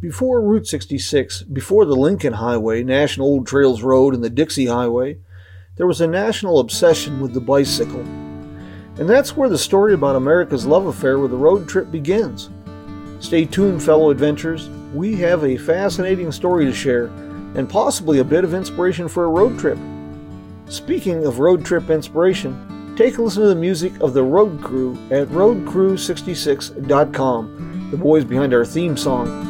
Before Route 66, before the Lincoln Highway, National Old Trails Road, and the Dixie Highway, there was a national obsession with the bicycle. And that's where the story about America's love affair with the road trip begins. Stay tuned, fellow adventurers. We have a fascinating story to share, and possibly a bit of inspiration for a road trip. Speaking of road trip inspiration, take a listen to the music of the Road Crew at roadcrew66.com, the boys behind our theme song.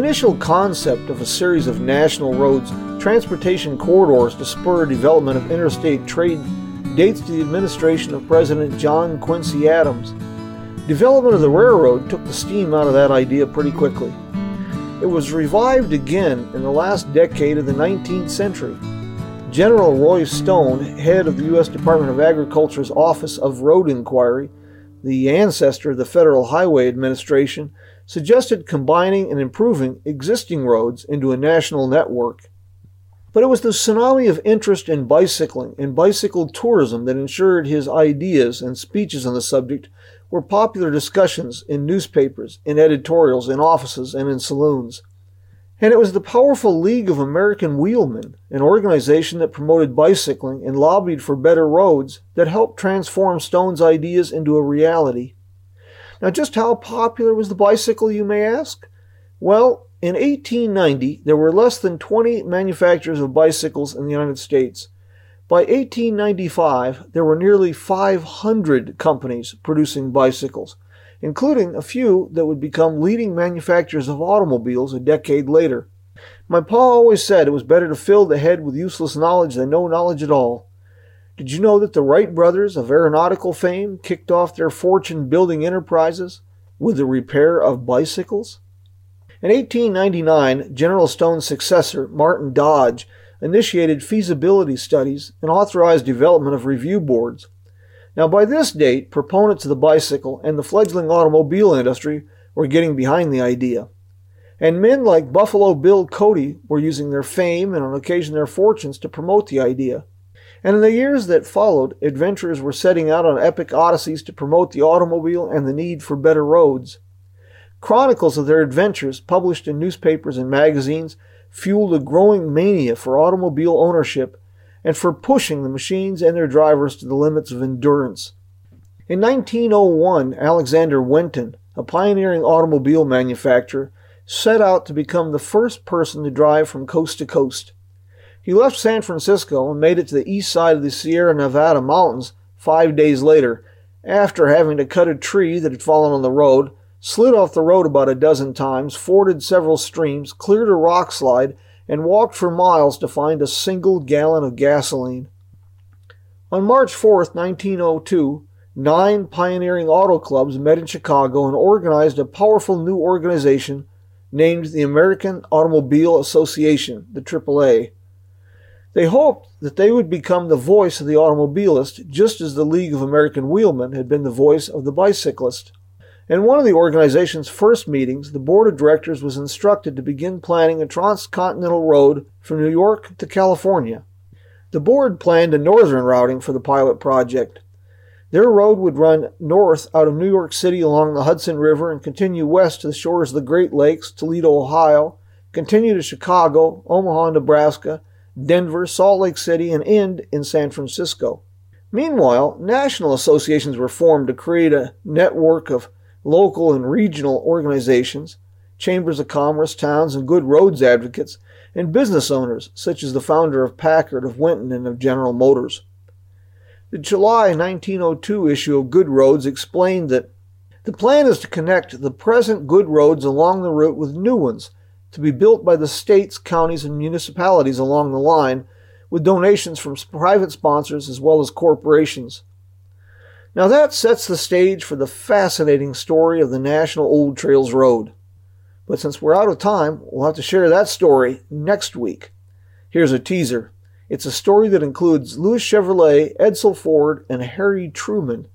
Initial concept of a series of national roads, transportation corridors to spur development of interstate trade dates to the administration of President John Quincy Adams. Development of the railroad took the steam out of that idea pretty quickly. It was revived again in the last decade of the 19th century. General Roy Stone, head of the U.S. Department of Agriculture's Office of Road Inquiry, the ancestor of the Federal Highway Administration, suggested combining and improving existing roads into a national network. But it was the tsunami of interest in bicycling and bicycle tourism that ensured his ideas and speeches on the subject were popular discussions in newspapers, in editorials, in offices, and in saloons. And it was the powerful League of American Wheelmen, an organization that promoted bicycling and lobbied for better roads, that helped transform Stone's ideas into a reality. Now, just how popular was the bicycle, you may ask? Well, in 1890, there were less than 20 manufacturers of bicycles in the United States. By 1895, there were nearly 500 companies producing bicycles, including a few that would become leading manufacturers of automobiles a decade later. My pa always said it was better to fill the head with useless knowledge than no knowledge at all. Did you know that the Wright brothers of aeronautical fame kicked off their fortune building enterprises with the repair of bicycles? In 1899, General Stone's successor, Martin Dodge, initiated feasibility studies and authorized development of review boards. Now, by this date, proponents of the bicycle and the fledgling automobile industry were getting behind the idea. And men like Buffalo Bill Cody were using their fame and on occasion their fortunes to promote the idea. And in the years that followed, adventurers were setting out on epic odysseys to promote the automobile and the need for better roads. Chronicles of their adventures, published in newspapers and magazines, fueled a growing mania for automobile ownership and for pushing the machines and their drivers to the limits of endurance. In 1901, Alexander Winton, a pioneering automobile manufacturer, set out to become the first person to drive from coast to coast. He left San Francisco and made it to the east side of the Sierra Nevada mountains five days later, after having to cut a tree that had fallen on the road, slid off the road about a dozen times, forded several streams, cleared a rock slide, and walked for miles to find a single gallon of gasoline. On March 4, 1902, nine pioneering auto clubs met in Chicago and organized a powerful new organization named the American Automobile Association, the AAA. They hoped that they would become the voice of the automobilist, just as the League of American Wheelmen had been the voice of the bicyclist. In one of the organization's first meetings, the board of directors was instructed to begin planning a transcontinental road from New York to California. The board planned a northern routing for the pilot project. Their road would run north out of New York City along the Hudson River and continue west to the shores of the Great Lakes, Toledo, Ohio, continue to Chicago, Omaha, Nebraska, Denver, Salt Lake City, and end in San Francisco. Meanwhile, national associations were formed to create a network of local and regional organizations, chambers of commerce, towns, and good roads advocates, and business owners, such as the founder of Packard, of Winton, and of General Motors. The July 1902 issue of Good Roads explained that the plan is to connect the present good roads along the route with new ones to be built by the states, counties, and municipalities along the line, with donations from private sponsors as well as corporations. Now that sets the stage for the fascinating story of the National Old Trails Road. But since we're out of time, we'll have to share that story next week. Here's a teaser. It's a story that includes Louis Chevrolet, Edsel Ford, and Harry Truman.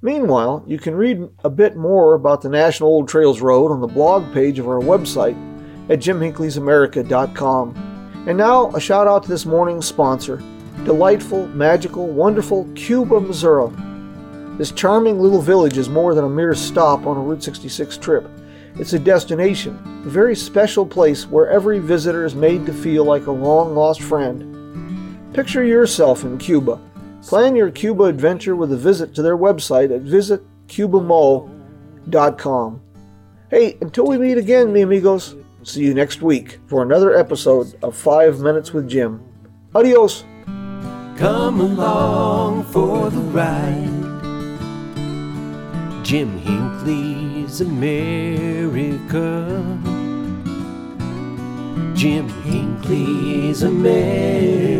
Meanwhile, you can read a bit more about the National Old Trails Road on the blog page of our website at jimhinckleysamerica.com. And now, a shout out to this morning's sponsor, delightful, magical, wonderful Cuba, Missouri. This charming little village is more than a mere stop on a Route 66 trip. It's a destination, a very special place where every visitor is made to feel like a long lost friend. Picture yourself in Cuba. Plan your Cuba adventure with a visit to their website at visitcubamo.com. Hey, until we meet again, mi amigos, see you next week for another episode of 5 Minutes with Jim. Adios. Come along for the ride. Jim Hinckley's America. Jim Hinckley's America.